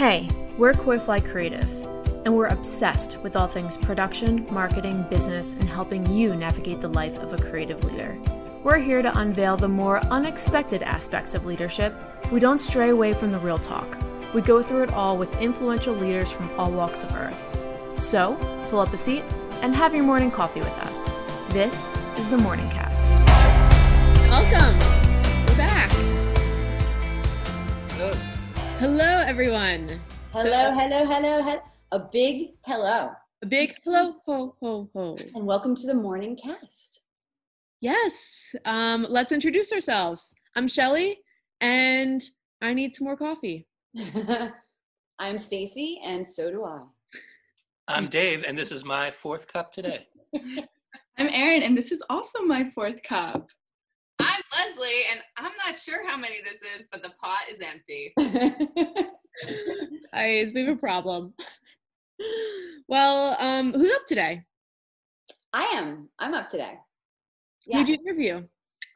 Hey, we're Koifly Creative, and we're obsessed with all things production, marketing, business, and helping you navigate the life of a creative leader. We're here to unveil the more unexpected aspects of leadership. We don't stray away from the real talk. We go through it all with influential leaders from all walks of earth. So, pull up a seat and have your morning coffee with us. This is the Morning Cast. Welcome. Hello, everyone. Hello, hello, hello, hello. A big hello. A big hello, ho, ho, ho. And welcome to the morning cast. Yes. Um, let's introduce ourselves. I'm Shelly, and I need some more coffee. I'm Stacy, and so do I. I'm Dave, and this is my fourth cup today. I'm Erin, and this is also my fourth cup. I'm Leslie, and I'm not sure how many this is, but the pot is empty. I, we have a problem. Well, um, who's up today? I am. I'm up today. Yeah. Who'd you interview?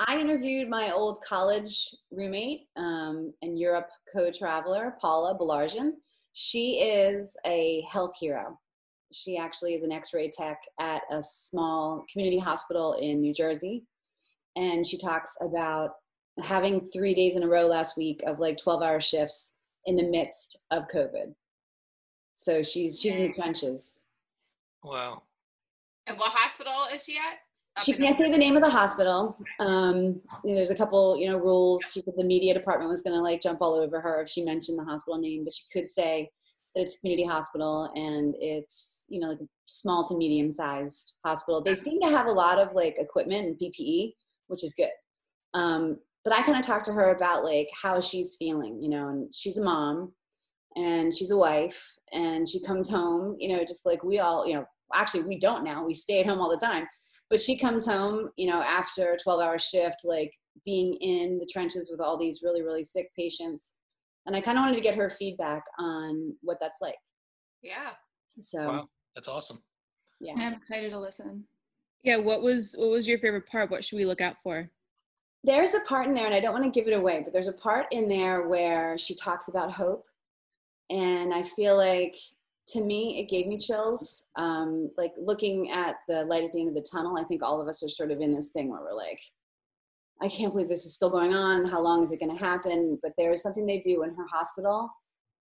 I interviewed my old college roommate um, and Europe co-traveler, Paula Balarjan. She is a health hero. She actually is an X-ray tech at a small community hospital in New Jersey, and she talks about having three days in a row last week of like 12-hour shifts in the midst of COVID. So she's she's in the trenches. Wow. And what hospital is she at? Up She can't say the name of the hospital. Um, you know, there's a couple, you know, rules. She said the media department was going to like jump all over her if she mentioned the hospital name, but she could say that it's a community hospital and it's, you know, like a small to medium sized hospital. They seem to have a lot of like equipment and PPE, which is good. Um, but I kind of talked to her about like how she's feeling, you know, and she's a mom and she's a wife and she comes home, you know, just like we all, you know, actually we don't now. We stay at home all the time but she comes home you know after a 12 hour shift like being in the trenches with all these really really sick patients and i kind of wanted to get her feedback on what that's like Yeah. so Wow. That's awesome. yeah I'm excited to listen. Yeah, what was what was your favorite part? What should we look out for? there's a part in there and i don't want to give it away but there's a part in there where she talks about hope. And i feel like to me it gave me chills. Um, like looking at the light at the end of the tunnel i think all of us are sort of in this thing where we're like i can't believe this is still going on. How long is it going to happen? But there is something they do in her hospital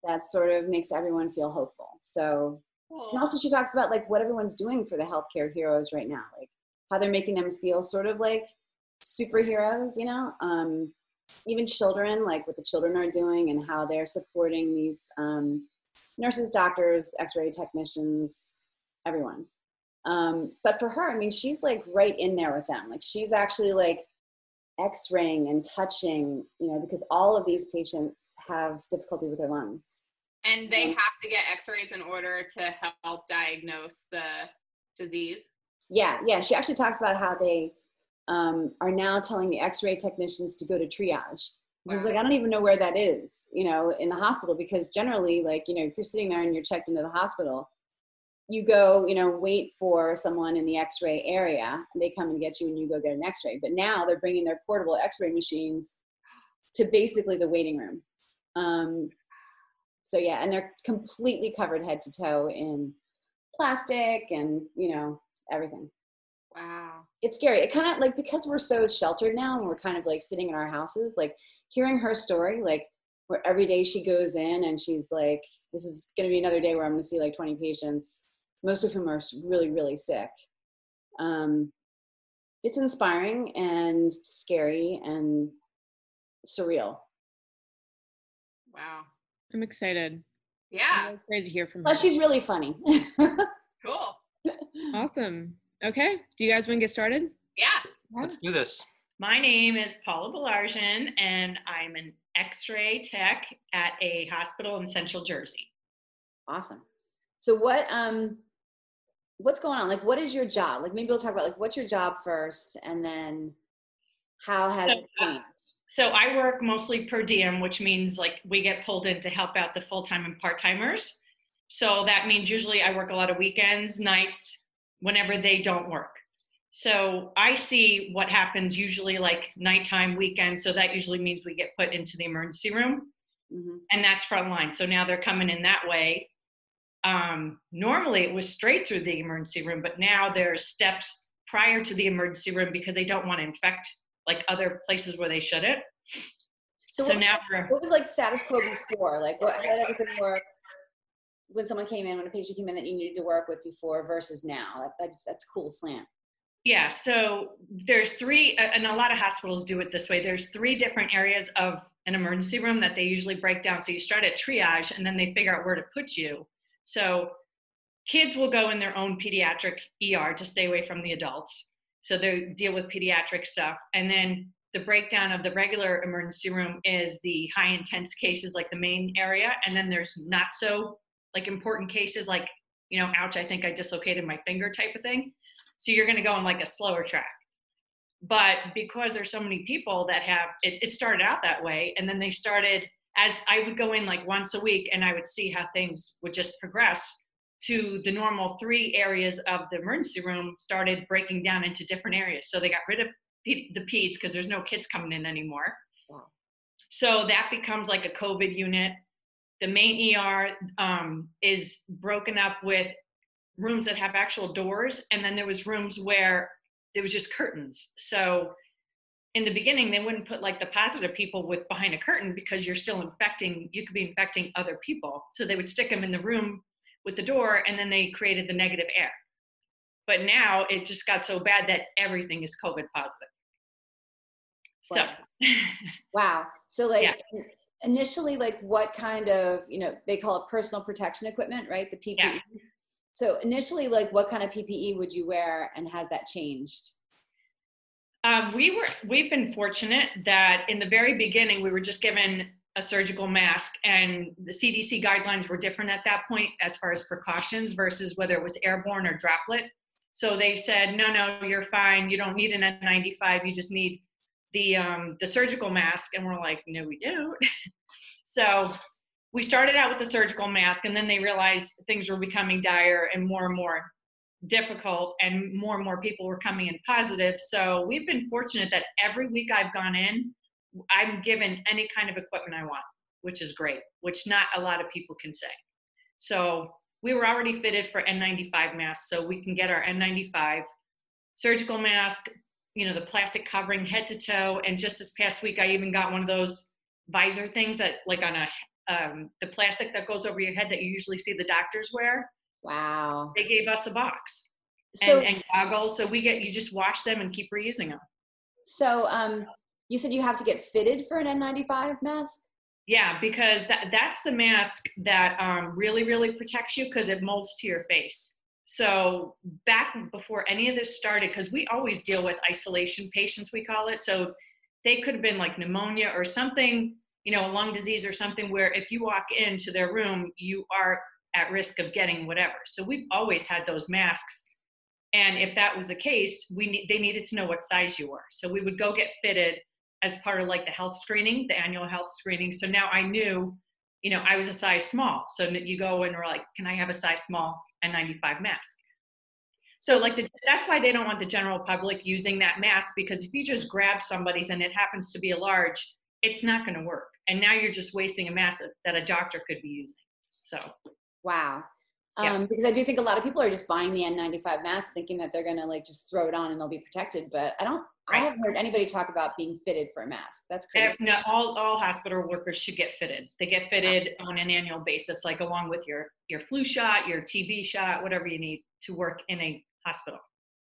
that sort of makes everyone feel hopeful. So and also she talks about like what everyone's doing for the healthcare heroes right now like how they're making them feel sort of like superheroes you know? Um, even children like what the children are doing and how they're supporting these um, nurses doctors x-ray technicians everyone. Um, but for her i mean she's like right in there with them. Like she's actually like x-raying and touching you know because all of these patients have difficulty with their lungs And they have to get x-rays in order to help diagnose the disease. Yeah, yeah. She actually talks about how they um, are now telling the X-ray technicians to go to triage. Which is like I don't even know where that is, you know, in the hospital because generally, like you know, if you're sitting there and you're checked into the hospital, you go, you know, wait for someone in the X-ray area, and they come and get you, and you go get an X-ray. But now they're bringing their portable X-ray machines to basically the waiting room. Um, so yeah, and they're completely covered head to toe in plastic and you know everything Wow. it's scary. It kind of like because we're so sheltered now and we're kind of like sitting in our houses, like hearing her story, like where every day she goes in and she's like, this is going to be another day where I'm going to see like 20 patients, most of whom are really, really sick. Um, it's inspiring and scary and surreal. Wow. I'm excited. Yeah. I'm excited to hear from her. Plus, she's really funny. Cool. awesome. Okay, do you guys want to get started? Yeah. Let's do this. My name is Paula Balarjan, and I'm an X-ray tech at a hospital in Central Jersey. awesome. So what um what's going on? Like what is your job? Like maybe we'll talk about like what's your job first and then how has So, it uh, changed? So I work mostly per diem, which means like we get pulled in to help out the full-time and part-timers. So that means usually I work a lot of weekends, nights, whenever they don't work. So I see what happens usually like nighttime, weekend. So that usually means we get put into the emergency room. hmm and that's frontline. So now they're coming in that way. Um, normally it was straight through the emergency room, but now there's steps prior to the emergency room because they don't want to infect like other places where they shouldn't. So, So, what, now we're what was like status quo before? Like, what, how did everything work when someone came in, when a patient came in that you needed to work with before versus now? That, that's that's cool slant. Yeah, so there's three, and a lot of hospitals do it this way. There's three different areas of an emergency room that they usually break down. So you start at triage and then they figure out where to put you. So kids will go in their own pediatric ER to stay away from the adults. So they deal with pediatric stuff. And then the breakdown of the regular emergency room is the high intense cases, like the main area. And then there's not so like important cases like, you know, ouch, I think I dislocated my finger type of thing. So you're going to go on like a slower track. But because there's so many people that have, it, it started out that way. And then they started, as I would go in like once a week and I would see how things would just progress to the normal three areas of the emergency room started breaking down into different areas. So they got rid of the peds because there's no kids coming in anymore. Wow. So that becomes like a COVID unit. The main ER um, is broken up with rooms that have actual doors, and then there was rooms where there was just curtains. So in the beginning, they wouldn't put like the positive people with behind a curtain because you're still infecting. You could be infecting other people. So they would stick them in the room with the door, and then they created the negative air. But now it just got so bad that everything is COVID positive. So. Wow. So like Yeah. initially, like what kind of, you know, they call it personal protection equipment, right? The PPE. Yeah. So initially, like what kind of PPE would you wear and has that changed? Um, we were we've been fortunate that in the very beginning we were just given a surgical mask and the CDC guidelines were different at that point as far as precautions versus whether it was airborne or droplet. So they said, no, no, you're fine. You don't need an N95. You just need the um, the surgical mask. And we're like, no, we don't. so we started out with the surgical mask, and then they realized things were becoming dire and more and more difficult and more and more people were coming in positive so we've been fortunate that every week i've gone in i'm given any kind of equipment i want which is great which not a lot of people can say so we were already fitted for n95 masks so we can get our n95 surgical mask you know the plastic covering head to toe and just this past week i even got one of those visor things that like on a um, the plastic that goes over your head that you usually see the doctors wear Wow. they gave us a box So and, and goggles. So we get you just wash them and keep reusing them. so um you said you have to get fitted for an N95 mask? Yeah, because that that's the mask that um, really really protects you because it molds to your face. So back before any of this started, because we always deal with isolation patients, we call it. So they could have been like pneumonia or something, you know, a lung disease or something where if you walk into their room, you are at risk of getting whatever. So we've always had those masks. And if that was the case, we need, they needed to know what size you were. So we would go get fitted as part of like the health screening, the annual health screening. So now I knew, you know, I was a size small. So you go and we're like, can I have a size small N95 mask? So like the, that's why they don't want the general public using that mask because if you just grab somebody's and it happens to be a large, it's not going to work. And now you're just wasting a mask that- a doctor could be using. So Wow. Yeah. Um, because I do think a lot of people are just buying the N95 mask thinking that they're gonna like just throw it on and they'll be protected. But I don't I haven't heard anybody talk about being fitted for a mask. That's crazy. No, all, all hospital workers should get fitted. They get fitted on an annual basis, like along with your, your flu shot, your TB shot, whatever you need to work in a hospital.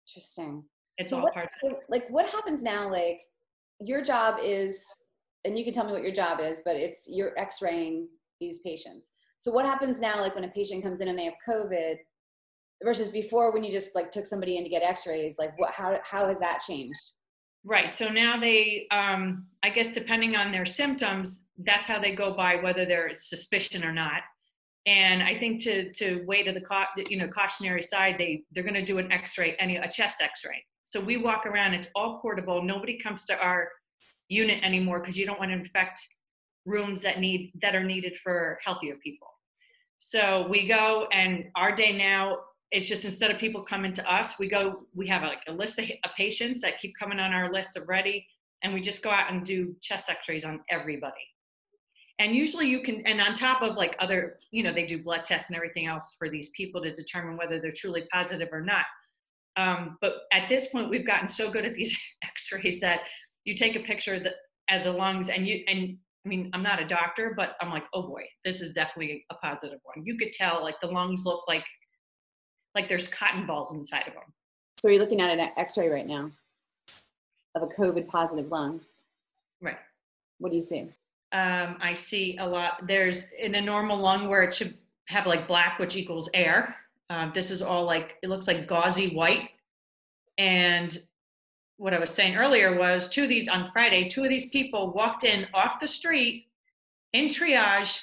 Interesting. It's So all what, part of so, like what happens now? Like your job is, and you can tell me what your job is, but it's you're X-raying these patients. So what happens now? Like when a patient comes in and they have COVID, versus before when you just like took somebody in to get X-rays. Like what? How how has that changed? Right. So now they, um, I guess, depending on their symptoms, that's how they go by whether there's suspicion or not. And I think to to weigh to the you know cautionary side, they they're going to do an X-ray, any a chest X-ray. So we walk around. It's all portable. Nobody comes to our unit anymore because you don't want to infect rooms that need that are needed for healthier people. So we go, and our day now it's just instead of people coming to us, we go, we have like a list of, of patients that keep coming on our list of ready, and we just go out and do chest x rays on everybody. And usually you can, and on top of like other, you know, they do blood tests and everything else for these people to determine whether they're truly positive or not. Um, but at this point, we've gotten so good at these X-rays that you take a picture of the, of the lungs, and you and I mean, I'm not a doctor, but I'm like, oh boy, this is definitely a positive one. You could tell like the lungs look like like there's cotton balls inside of them. So you're looking at an X-ray right now of a COVID positive lung. Right. What do you see? Um, I see a lot. There's in a normal lung where it should have like black, which equals air. Um, this is all like it looks like gauzy white. And what I was saying earlier was two of these on Friday, two of these people walked in off the street in triage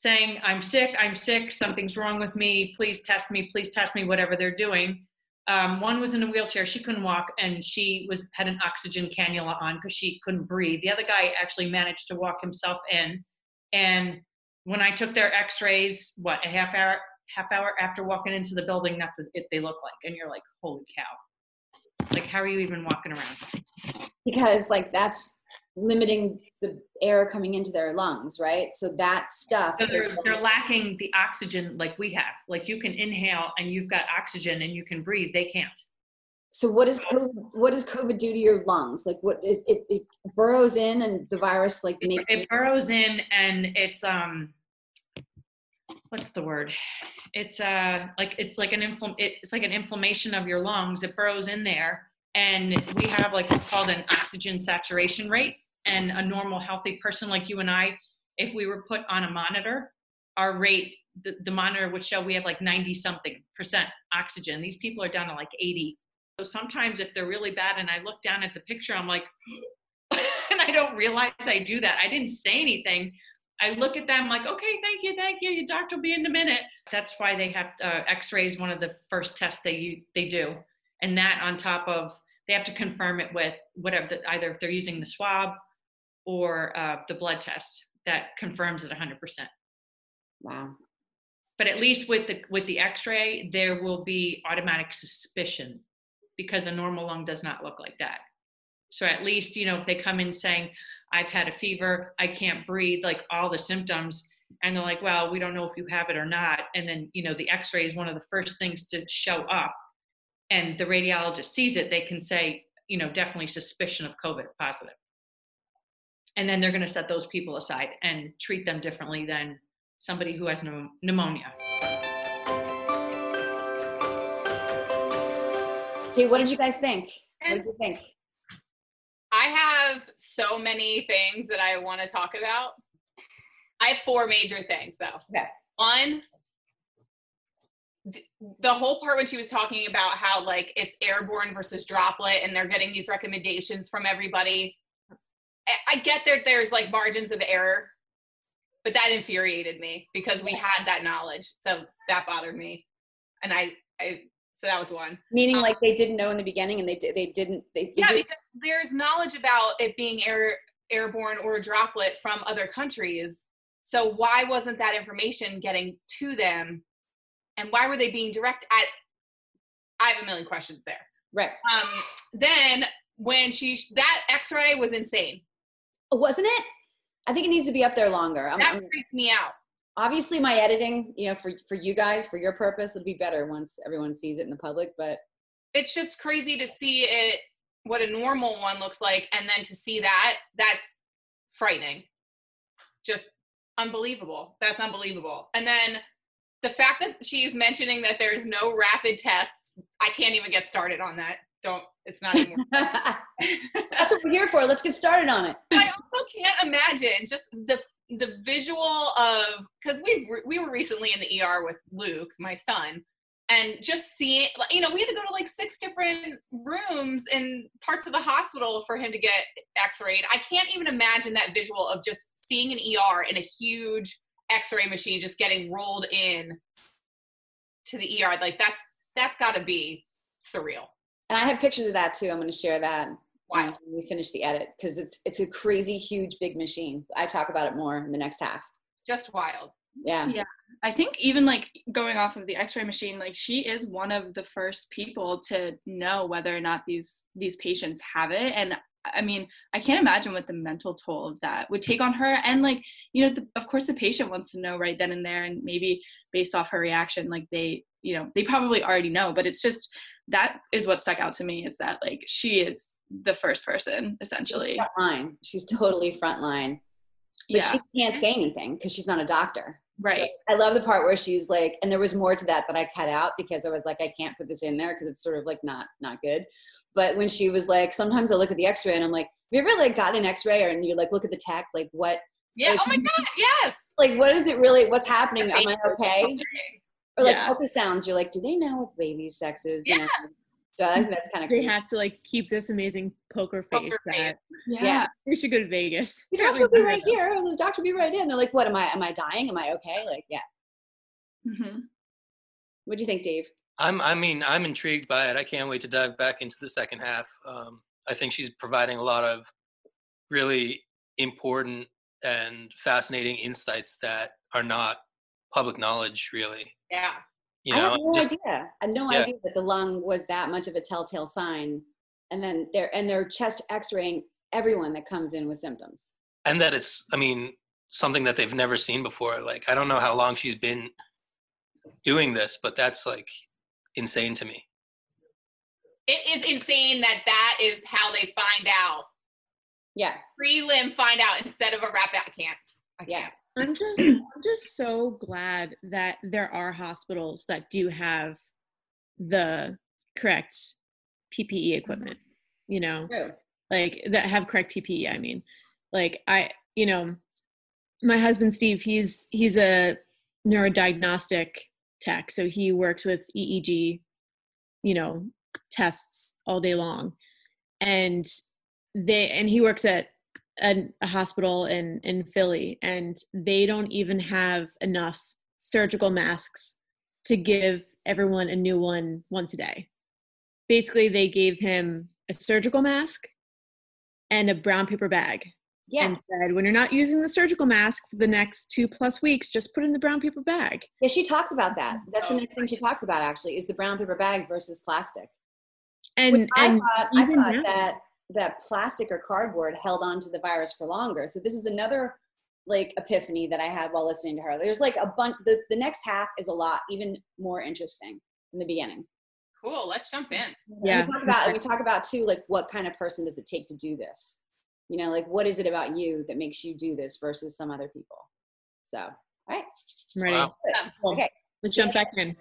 saying, I'm sick, I'm sick, something's wrong with me, please test me, please test me, whatever they're doing. Um, one was in a wheelchair, she couldn't walk, and she was had an oxygen cannula on because she couldn't breathe. The other guy actually managed to walk himself in. And when I took their x-rays, what, a half hour, half hour after walking into the building, that's what it, they look like. And you're like, holy cow. Like, how are you even walking around? Because like that's limiting the air coming into their lungs, right? So that stuff. So they're, they're lacking the oxygen like we have. Like you can inhale and you've got oxygen and you can breathe. They can't. So what does COVID, what does COVID do to your lungs? Like what is it? It burrows in and the virus like makes it, it burrows in and it's um what's the word? It's uh like it's like an infl- it, it's like an inflammation of your lungs. It burrows in there and we have like what's called an oxygen saturation rate and a normal healthy person like you and I, if we were put on a monitor, our rate, the, the monitor would show we have like 90 something percent oxygen. These people are down to like 80. So sometimes if they're really bad and I look down at the picture, I'm like, and I don't realize I do that. I didn't say anything. I look at them like, okay, thank you, thank you. Your doctor will be in a minute. That's why they have uh, X-rays. One of the first tests they they do, and that on top of they have to confirm it with whatever the, either if they're using the swab or uh, the blood test that confirms it 100%. Wow. But at least with the with the X-ray, there will be automatic suspicion because a normal lung does not look like that. So at least you know if they come in saying, "I've had a fever, I can't breathe," like all the symptoms, and they're like, "Well, we don't know if you have it or not," and then you know the X-ray is one of the first things to show up, and the radiologist sees it, they can say, you know, definitely suspicion of COVID positive and then they're going to set those people aside and treat them differently than somebody who has pneumonia. Okay, what did you guys think? What did you think? I have so many things that I want to talk about. I have four major things though. Okay. One, the whole part when she was talking about how like it's airborne versus droplet and they're getting these recommendations from everybody I get that there's like margins of error, but that infuriated me because we had that knowledge. So that bothered me. And I, I so that was one. Meaning um, like they didn't know in the beginning and they did, they didn't, they, they yeah, did because there's knowledge about it being air, airborne or droplet from other countries. So why wasn't that information getting to them? And why were they being direct at, I have a million questions there. Right. Um, then when she, that x-ray was insane wasn't it? I think it needs to be up there longer. I'm, that I'm, freaked me out. Obviously, my editing, you know, for for you guys, for your purpose—it'd be better once everyone sees it in the public. But it's just crazy to see it what a normal one looks like, and then to see that that's frightening. Just unbelievable. That's unbelievable. And then the fact that she's mentioning that there's no rapid tests, I can't even get started on that don't it's not anymore. That's what we're here for. Let's get started on it. I also can't imagine just the the visual of because we've we were recently in the er with luke my son and just seeing you know we had to go to like six different rooms in parts of the hospital for him to get x-rayed. I can't even imagine that visual of just seeing an er in a huge x-ray machine just getting rolled in to the er like that's that's got to be surreal and I have pictures of that too. I'm going to share that wow. when we finish the edit because it's it's a crazy huge big machine. I talk about it more in the next half. Just wild. Yeah. Yeah. I think even like going off of the x-ray machine like she is one of the first people to know whether or not these these patients have it and I mean, I can't imagine what the mental toll of that would take on her. And like, you know, the, of course, the patient wants to know right then and there, and maybe based off her reaction, like they, you know, they probably already know. But it's just that is what stuck out to me is that like she is the first person essentially. She's front line. She's totally front line. But yeah. she can't say anything because she's not a doctor. Right. So I love the part where she's like, and there was more to that that I cut out because I was like, I can't put this in there because it's sort of like not not good. But when she was like, sometimes I look at the X-ray and I'm like, have you ever like got an X-ray or and you like look at the tech, like what, Yeah. Like- oh my God. Yes. like what is it really? What's happening? Am I okay? Or like Yeah. ultrasounds, you're like, do they know what the baby's sex is? You Yeah. know? So I think that's kind of They cool. have to like keep this amazing poker face Poker face. that yeah. Yeah. we should go to Vegas. The doctor will be right here. The doctor will be right in. They're like, what am I? Am I dying? Am I okay? Like, yeah. Mhm. What do you think, Dave? I'm, I mean, I'm intrigued by it. I can't wait to dive back into the second half. Um, I think she's providing a lot of really important and fascinating insights that are not public knowledge, really. Yeah. You I know, had no just- idea. I had no Yeah. idea that the lung was that much of a telltale sign. And then they're and they're chest X-raying everyone that comes in with symptoms. and that it's, I mean, something that they've never seen before. Like, I don't know how long she's been doing this, but that's like insane to me. It is insane that that is how they find out. Yeah, Prelim find out instead of a rap. I can't. I Yeah. can't. I'm just I'm just so glad that there are hospitals that do have the correct PPE mm-hmm. equipment, you know, true. like that have correct PPE, I mean. Like I, you know, my husband Steve, he's he's a neurodiagnostic tech, so he works with EEG, you know, tests all day long. And they and he works at a, a hospital in in Philly and they don't even have enough surgical masks to give everyone a new one once a day. Basically, they gave him a surgical mask and a brown paper bag Yeah, and said, when you're not using the surgical mask for the next two plus weeks, just put in the brown paper bag. yeah. She talks about that. That's the Oh, next thing she talks about. Actually, is the brown paper bag versus plastic. And, Which I thought, I thought now- that that plastic or cardboard held on to the virus for longer. So this is another like epiphany that I had while listening to her. There's like a bunch. The the next half is a lot even more interesting in the beginning. Cool. Let's jump in. Yeah, And we talk about we talk about too like what kind of person does it take to do this? You know, like what is it about you that makes you do this versus some other people? So, all right. I'm ready. Wow. Cool. Okay. Let's jump back in.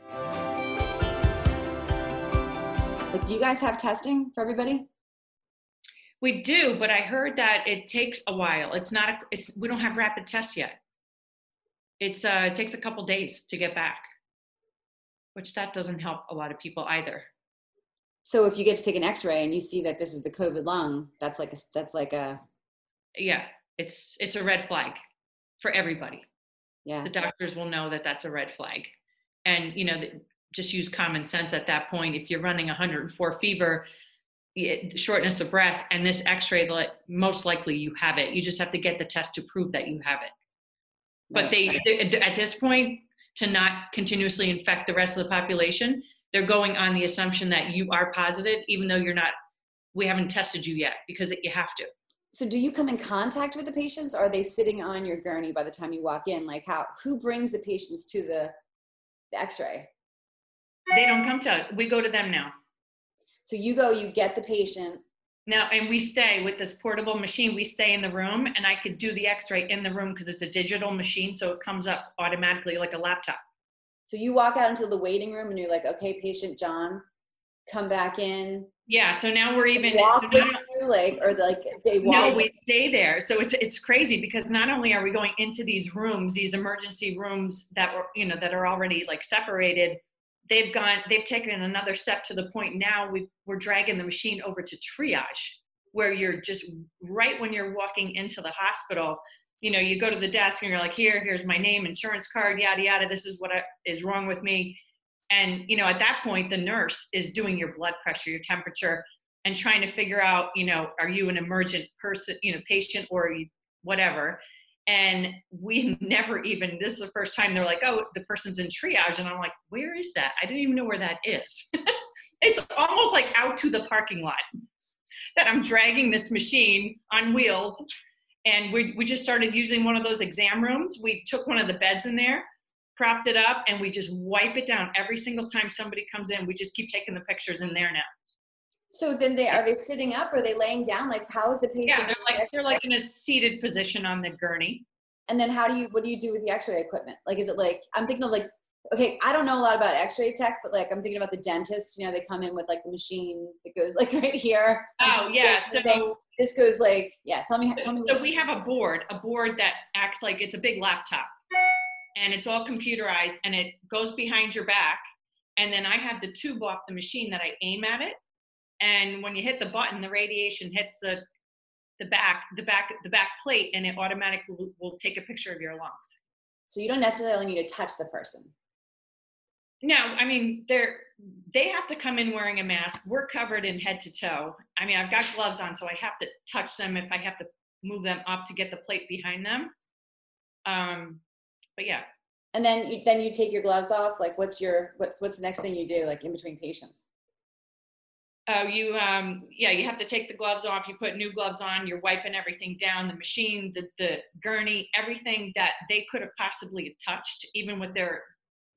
Like, do you guys have testing for everybody? We do, but I heard that it takes a while. It's not a, it's we don't have rapid tests yet. It's uh it takes a couple days to get back. Which that doesn't help a lot of people either. So if you get to take an X-ray and you see that this is the COVID lung, that's like a that's like a Yeah, it's it's a red flag for everybody. yeah. The doctors will know that that's a red flag. And you know, just use common sense at that point. If you're running 104 fever, shortness of breath, and this X-ray, like, most likely you have it. You just have to get the test to prove that you have it. but Right, they, they at this point to not continuously infect the rest of the population they're going on the assumption that you are positive even though you're not we haven't tested you yet because you have to So do you come in contact with the patients? Are they sitting on your gurney by the time you walk in? Like how who brings the patients to the, the X-ray? they don't come to us we go to them now So you go, you get the patient. now and we stay with this portable machine we stay in the room and i could do the x-ray in the room because it's a digital machine so it comes up automatically like a laptop So you walk out into the waiting room and you're like, okay, patient John, come back in. yeah so now we're even walk so now- you, like or like they walk. No, we stay there. So it's it's crazy because not only are we going into these rooms, these emergency rooms that were you know that are already like separated, they've gone they've taken another step to the point now we we're dragging the machine over to triage, where you're just right when you're walking into the hospital. You know, you go to the desk and you're like, here, here's my name, insurance card, yada yada. This is what I, is wrong with me. And you know, at that point, the nurse is doing your blood pressure, your temperature, and trying to figure out, you know, are you an emergent person, you know, patient or whatever. And we never even, this is the first time they're like, oh, the person's in triage. And I'm like, where is that? I didn't even know where that is. it's almost like out to the parking lot. that I'm dragging this machine on wheels. And we, we just started using one of those exam rooms. We took one of the beds in there, propped it up, and we just wipe it down every single time somebody comes in. We just keep taking the pictures in there now. So then they are they sitting up? Or are they laying down? Like how is the patient? Yeah, they're like they're like in a seated position on the gurney. And then how do you what do you do with the X-ray equipment? Like is it like I'm thinking of like okay, I don't know a lot about X-ray tech, but like I'm thinking about the dentist. You know, they come in with like the machine that goes like right here. Oh yeah, so this goes like yeah. Tell me, tell me. So we have a board, a board that acts like it's a big laptop, and it's all computerized, and it goes behind your back, and then I have the tube off the machine that I aim at it, and when you hit the button, the radiation hits the the back, the back, the back plate, and it automatically will, take a picture of your lungs. So you don't necessarily need to touch the person. No, I mean they're they have to come in wearing a mask. We're covered in head to toe. I mean, I've got gloves on, so I have to touch them if I have to move them up to get the plate behind them. Um, but yeah. And then you, then you take your gloves off. Like, what's your what, what's the next thing you do? Like in between patients. Oh, you um yeah, you have to take the gloves off. You put new gloves on. You're wiping everything down. The machine, the the gurney, everything that they could have possibly touched, even with their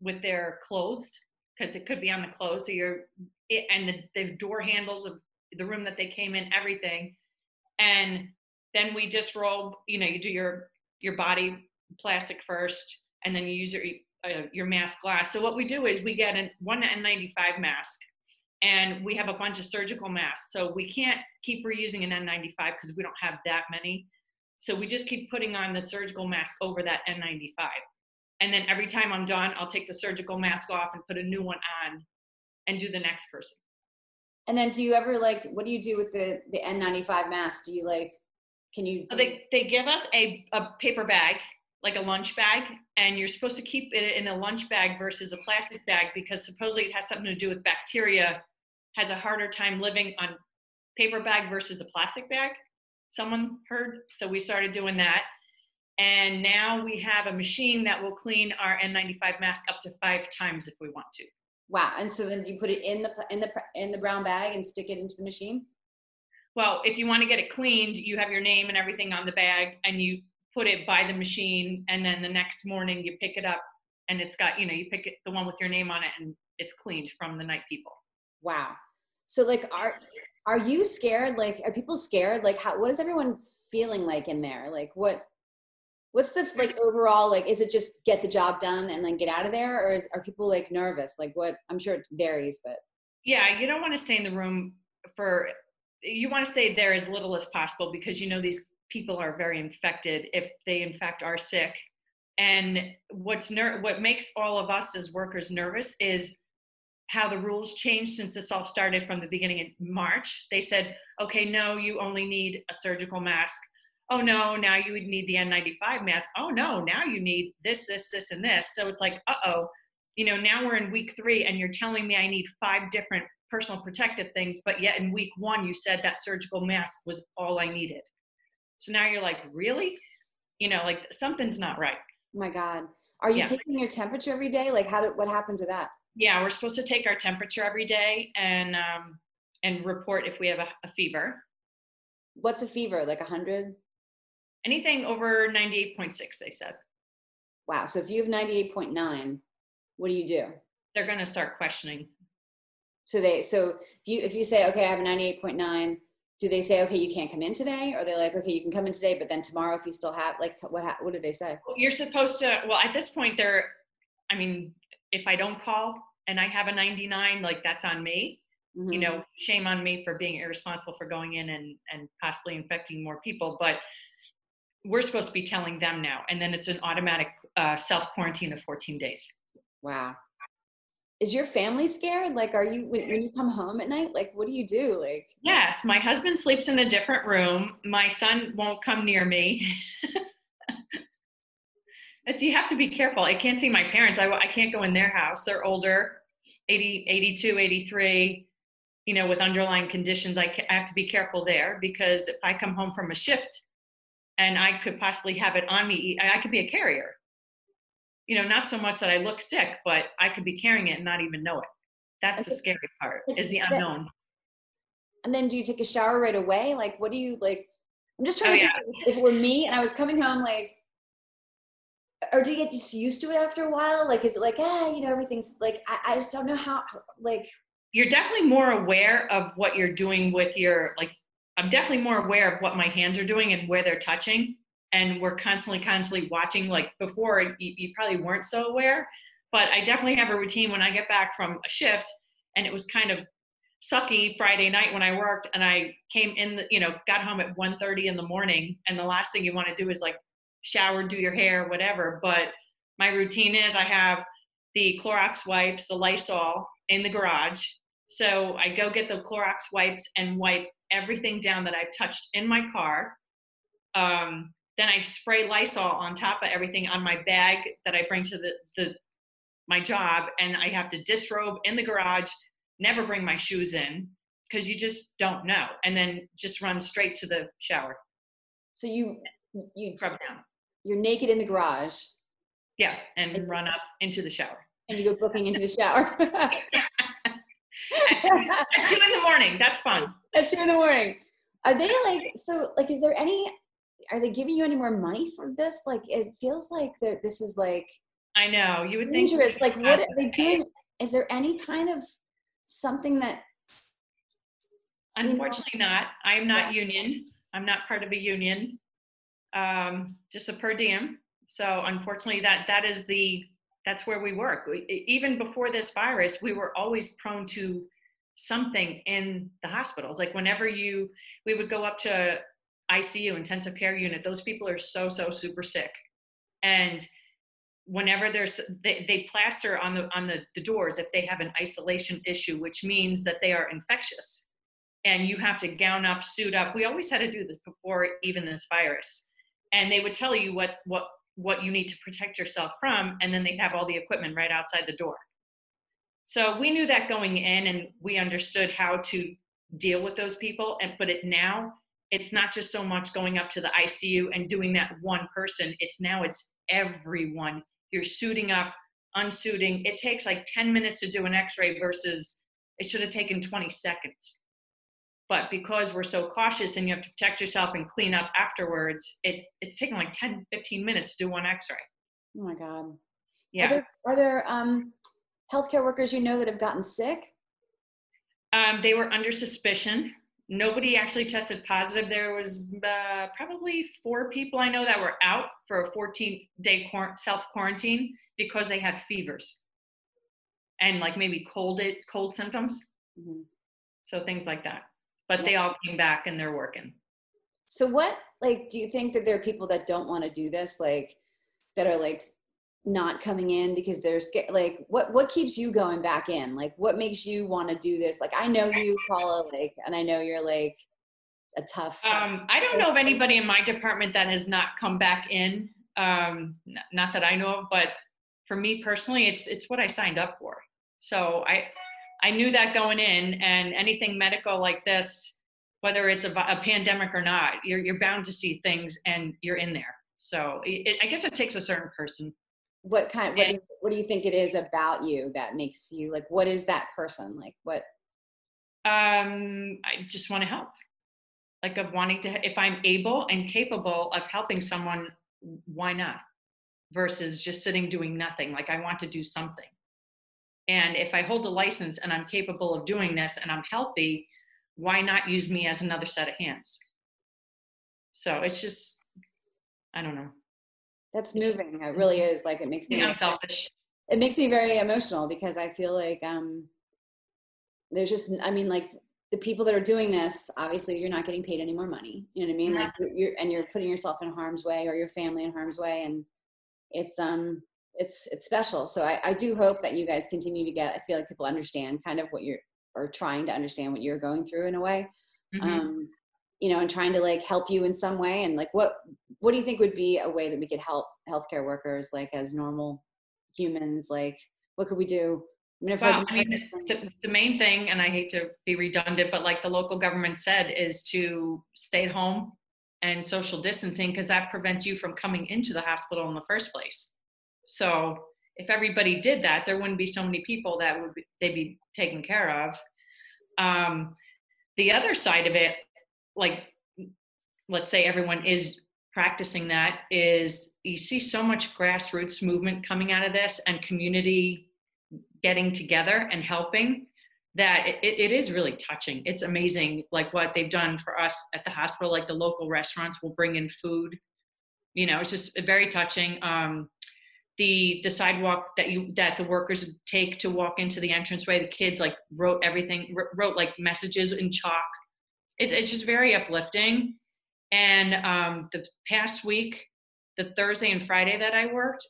with their clothes because it could be on the clothes. So you're it, and the, the door handles of the room that they came in, everything, and then we roll. You know, you do your your body plastic first, and then you use your uh, your mask glass. So what we do is we get an one N95 mask, and we have a bunch of surgical masks. So we can't keep reusing an N95 because we don't have that many. So we just keep putting on the surgical mask over that N95 and then every time I'm done, I'll take the surgical mask off and put a new one on and do the next person. And then do you ever like what do you do with the the N95 mask? Do you like can you they they give us a, a paper bag, like a lunch bag, and you're supposed to keep it in a lunch bag versus a plastic bag because supposedly it has something to do with bacteria has a harder time living on paper bag versus a plastic bag. Someone heard, so we started doing that. And now we have a machine that will clean our N95 mask up to five times if we want to. Wow! And so then you put it in the in the in the brown bag and stick it into the machine. Well, if you want to get it cleaned, you have your name and everything on the bag, and you put it by the machine, and then the next morning you pick it up, and it's got you know you pick it the one with your name on it, and it's cleaned from the night people. Wow. So like, are are you scared? Like, are people scared? Like, how what is everyone feeling like in there? Like, what what's the like overall like is it just get the job done and then get out of there or is are people like nervous like what i'm sure it varies but yeah you don't want to stay in the room for you want to stay there as little as possible because you know these people are very infected if they in fact are sick and what's ner- what makes all of us as workers nervous is how the rules changed since this all started from the beginning of march they said okay no you only need a surgical mask oh no, now you would need the N95 mask. Oh no, now you need this, this, this, and this. So it's like, uh oh, you know, now we're in week three and you're telling me I need five different personal protective things, but yet in week one you said that surgical mask was all I needed. So now you're like, really? You know, like something's not right. Oh my God. Are you yeah. taking your temperature every day? Like how do, what happens with that? Yeah, we're supposed to take our temperature every day and um, and report if we have a, a fever. What's a fever? Like a hundred? anything over 98.6 they said wow so if you have 98.9 what do you do they're going to start questioning so they so if you if you say okay i have a 98.9 do they say okay you can't come in today or they're like okay you can come in today but then tomorrow if you still have like what what do they say you're supposed to well at this point they're i mean if i don't call and i have a 99 like that's on me. Mm-hmm. you know shame on me for being irresponsible for going in and and possibly infecting more people but we're supposed to be telling them now and then it's an automatic uh, self quarantine of 14 days. Wow. Is your family scared? Like are you when you come home at night like what do you do? Like yes my husband sleeps in a different room. My son won't come near me. It's you have to be careful. I can't see my parents. I, I can't go in their house. They're older 80 82 83 you know with underlying conditions I, I have to be careful there because if i come home from a shift and I could possibly have it on me. I could be a carrier. You know, not so much that I look sick, but I could be carrying it and not even know it. That's the scary part is the unknown. and then do you take a shower right away? Like, what do you like? I'm just trying Oh, to yeah. think if it were me and I was coming home, like, or do you get just used to it after a while? Like, is it like, ah, you know, everything's like, I, I just don't know how, like, you're definitely more aware of what you're doing with your like i'm definitely more aware of what my hands are doing and where they're touching. And we're constantly constantly watching like before you, you probably weren't so aware. But i definitely have a routine when i get back from a shift and it was kind of sucky friday night when i worked and i came in the, you know got home at 1.30 in the morning. And the last thing you want to do is like shower do your hair whatever but my routine is i have the Clorox wipes, the Lysol in the garage. So I go get the Clorox wipes and wipe everything down that I've touched in my car. Um, then I spray Lysol on top of everything on my bag that I bring to the, the my job, and I have to disrobe in the garage. Never bring my shoes in because you just don't know, and then just run straight to the shower, so you, you, scrub down. You're naked in the garage Yeah, and run up into the shower and you go booking into the shower at two, at two in the morning. That's fun. at two in the morning. Are they like, so, like, is there any, are they giving you any more money for this? Like, it feels like that this is like, I know. You would think dangerous. Like, what are they doing? Is there any kind of something that you know- Unfortunately, not. I'm not union. I'm not part of a union. Um, just a per diem. So unfortunately, that that is the that's where we work. We, even before this virus, we were always prone to something in the hospitals. Like whenever you, we would go up to ICU, intensive care unit. Those people are so so super sick, and whenever there's they, they plaster on the on the, the doors if they have an isolation issue, which means that they are infectious and you have to gown up, suit up. We always had to do this before even this virus. And they would tell you what what what you need to protect yourself from, and then they'd have all the equipment right outside the door. So we knew that going in, and we understood how to deal with those people. And but it now it's not just so much going up to the ICU and doing that one person. It's now it's everyone. You're suiting up, unsuiting. It takes like 10 minutes to do an X-ray versus it should have taken 20 seconds but because we're so cautious and you have to protect yourself and clean up afterwards it's it's taking like 10 15 minutes to do one x-ray. Oh my God. yeah. Are there, are there um, healthcare workers you know that have gotten sick? um, they were under suspicion. Nobody actually tested positive. There was uh, probably four people i know that were out for a 14 day self quarantine because they had fevers. And like maybe cold it cold symptoms. Mhm. so things like that but they all came back and they're working So what, like, do you think that there are people that don't want to do this, like, that are like not coming in because they're scared? Like, what what keeps you going back in? Like, what makes you want to do this? Like, I know you, Paula, like, and I know you're like a tough. Um, I don't know of anybody in my department that has not come back in. Um, n- not that I know of, but for me personally, it's it's what I signed up for. So I I knew that going in, and anything medical like this, whether it's a, a pandemic or not, you're you're bound to see things, and you're in there. So it, I guess it takes a certain person. what kind? What do, and- you, what do you think it is about you that makes you like? What is that person like? What? Um, I just want to help, like of wanting to. If I'm able and capable of helping someone, why not? Versus just sitting doing nothing. Like I want to do something. And if I hold a license and I'm capable of doing this and I'm healthy, why not use me as another set of hands? So it's just, I don't know. That's moving. It really is. Like, it makes me. I'm selfish. it makes me very emotional because I feel like um, there's just, I mean, like the people that are doing this, obviously you're not getting paid any more money. You know what I mean? Like you're, you're, and you're putting yourself in harm's way or your family in harm's way. And it's, um, it's, it's special. So I, I do hope that you guys continue to get, I feel like people understand kind of what you're, or trying to understand what you're going through in a way. Mhm. Um, you know, and trying to like help you in some way. And like, what, what do you think would be a way that we could help healthcare workers like as normal humans? Like, what could we do? I mean, Well, the I mean, the, the main thing, and I hate to be redundant, but like the local government said, is to stay at home and social distancing because that prevents you from coming into the hospital in the first place. So if everybody did that, there wouldn't be so many people that would be, they'd be taken care of. Um, the other side of it, like let's say everyone is practicing that, is you see so much grassroots movement coming out of this and community getting together and helping that it, it is really touching. It's amazing, like what they've done for us at the hospital. Like the local restaurants will bring in food. You know, it's just very touching. Um, the the sidewalk that you that the workers take to walk into the entranceway, the kids like wrote everything, wrote like messages in chalk. It, it's just very uplifting. And um, the past week, the Thursday and Friday that I worked,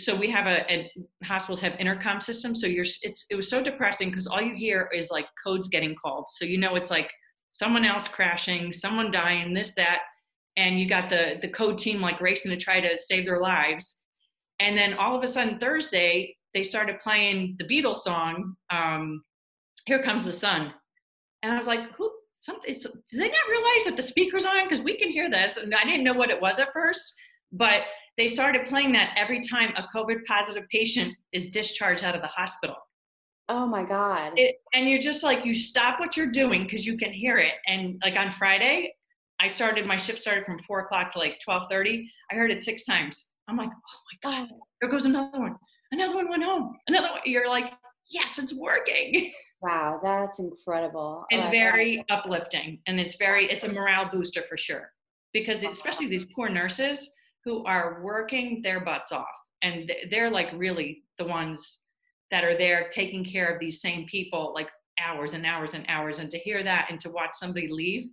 so we have a, a, hospitals have intercom systems so you're it's it was so depressing because all you hear is like codes getting called so you know it's like someone else crashing someone dying this that and you got the the code team like racing to try to save their lives and then all of a sudden thursday they started playing the beatles song um here comes the sun and i was like who something did they not realize that the speaker's on because we can hear this and i didn't know what it was at first but they started playing that every time a COVID positive patient is discharged out of the hospital. Oh my God. It, and you're just like, you stop what you're doing because you can hear it. And like on Friday, I started, my shift started from four o'clock to like 1230. I heard it six times. I'm like, oh my God, there goes another one. Another one went home. Another one. You're like, yes, it's working. Wow, that's incredible. It's very uplifting and it's very, it's a morale booster for sure. Because especially these poor nurses, who are working their butts off and they're like really the ones that are there taking care of these same people like hours and hours and hours and to hear that and to watch somebody leave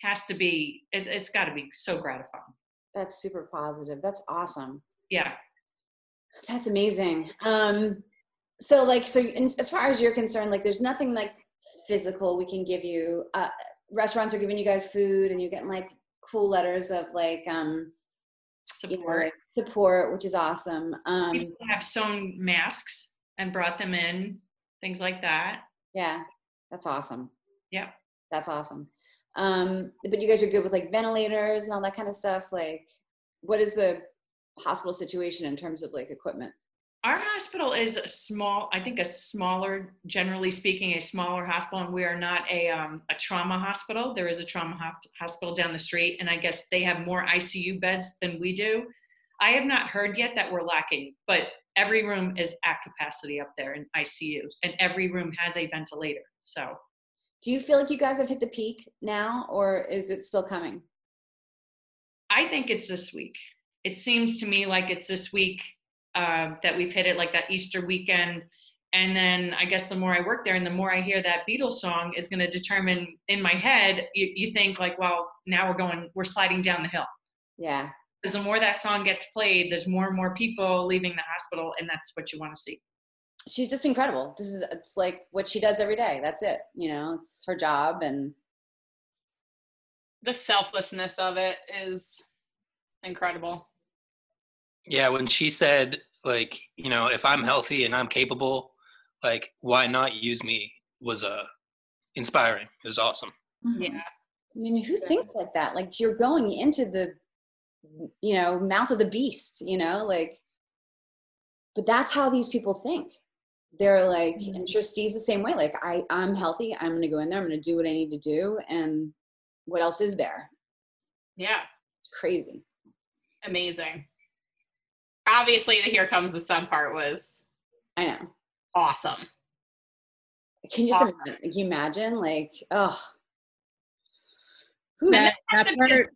has to be it, has got to be so gratifying that's super positive that's awesome yeah that's amazing um so like so in, as far as you're concerned like there's nothing like physical we can give you uh restaurants are giving you guys food and you're getting like cool letters of like um support. You know, support, which is awesome. Um, People have sewn masks and brought them in, things like that. Yeah, that's awesome. Yeah, that's awesome. Um, but you guys are good with like ventilators and all that kind of stuff. Like, what is the hospital situation in terms of like equipment? Our hospital is a small, I think a smaller, generally speaking, a smaller hospital, and we are not a, um, a trauma hospital. There is a trauma ho- hospital down the street, and I guess they have more ICU beds than we do. I have not heard yet that we're lacking, but every room is at capacity up there in ICU, and every room has a ventilator. So, do you feel like you guys have hit the peak now, or is it still coming? I think it's this week. It seems to me like it's this week uh, that we've hit it like that Easter weekend. And then I guess the more I work there and the more I hear that Beatles song is going to determine in my head, you, you think like, well, now we're going, we're sliding down the hill. Yeah. Because the more that song gets played, there's more and more people leaving the hospital, and that's what you want to see. She's just incredible. This is it's like what she does every day. That's it. You know, it's her job, and the selflessness of it is incredible. Yeah, when she said like, you know, if I'm healthy and I'm capable, like why not use me was uh inspiring. It was awesome. Mm-hmm. Yeah. I mean, who thinks like that? Like you're going into the you know, mouth of the beast, you know, like but that's how these people think. They're like, mm-hmm. and sure Steve's the same way. Like I, I'm healthy. I'm gonna go in there. I'm gonna do what I need to do. And what else is there? Yeah. It's crazy. Amazing obviously the here comes the sun part was i know awesome can you awesome. just can you imagine like oh that, that part,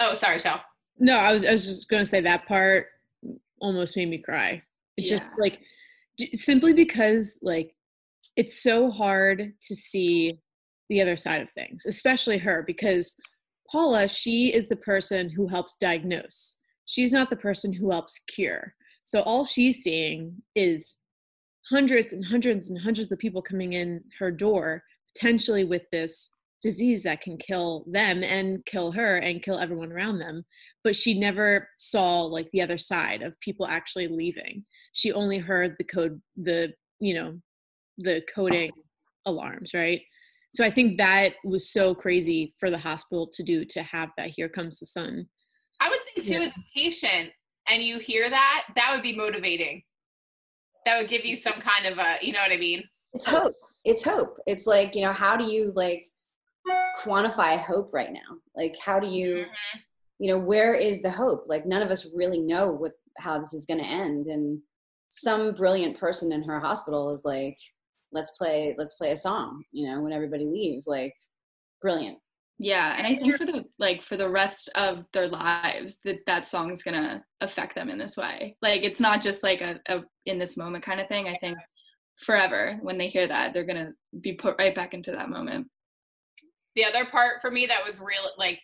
oh sorry Shell. no I was, I was just gonna say that part almost made me cry it's yeah. just like simply because like it's so hard to see the other side of things especially her because paula she is the person who helps diagnose she's not the person who helps cure. So all she's seeing is hundreds and hundreds and hundreds of people coming in her door, potentially with this disease that can kill them and kill her and kill everyone around them. But she never saw like the other side of people actually leaving. She only heard the code, the, you know, the coding alarms, right? So I think that was so crazy for the hospital to do to have that here comes the sun I would think too, yeah. as a patient, and you hear that, that would be motivating. That would give you some kind of a, you know what I mean? It's hope. it's hope. It's like, you know, how do you like quantify hope right now? Like, how do you, Mhm. you know, where is the hope? Like, none of us really know what how this is going to end. And some brilliant person in her hospital is like, let's play, let's play a song. You know, when everybody leaves, like, brilliant. Yeah, and I think for the like for the rest of their lives that that song's gonna affect them in this way. Like it's not just like a, a in this moment kind of thing. I think forever when they hear that they're gonna be put right back into that moment. the other part for me that was real like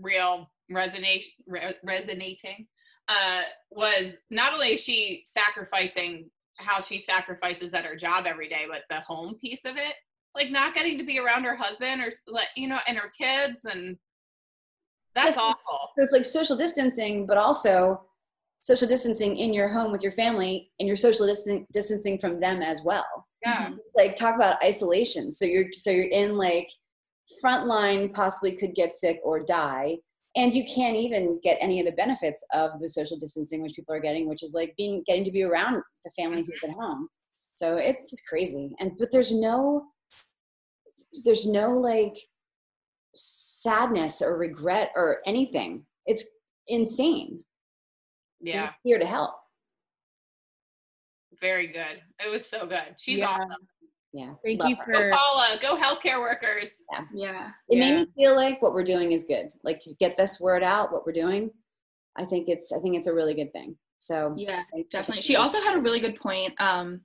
real resonate re- resonating uh was not only is she sacrificing how she sacrifices at her job every day but the home piece of it like not getting to be around her husband or like you know and her kids and that's Yes. awful So it's like social distancing, but also social distancing in your home with your family and you're social distan- distancing from them as well. yeah like talk about isolation so you're so you're in like frontline possibly could get sick or die and you can't even get any of the benefits of the social distancing which people are getting which is like being getting to be around the family who's at home. So it's just crazy. And but there's no there's no like sadness or regret or anything. It's insane. Yeah. here to help. Very good. It was so good. She's Yeah. awesome yeah Thank love you her. go for paula go healthcare workers Yeah. yeah it Yeah. made me feel like what we're doing is good like to get this word out what we're doing i think it's i think it's a really good thing so Yeah, definitely. She also had a really good point. Um,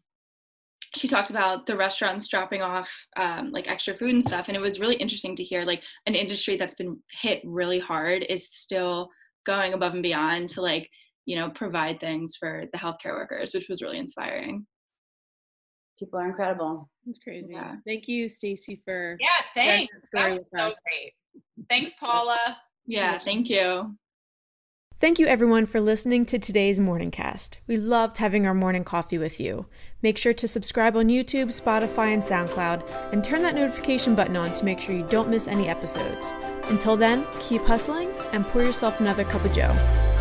she talked about the restaurants dropping off um, like extra food and stuff, and it was really interesting to hear like an industry that's been hit really hard is still going above and beyond to like you know provide things for the healthcare workers, which was really inspiring. People are incredible That's crazy. Yeah. Thank you, Stacy, for yeah thanks that was so us. great thanks paula Yeah, thank you. Thank you everyone for listening to today's morning cast. We loved having our morning coffee with you. Make sure to subscribe on YouTube, Spotify, and SoundCloud, and turn that notification button on to make sure you don't miss any episodes. Until then, keep hustling and pour yourself another cup of Joe.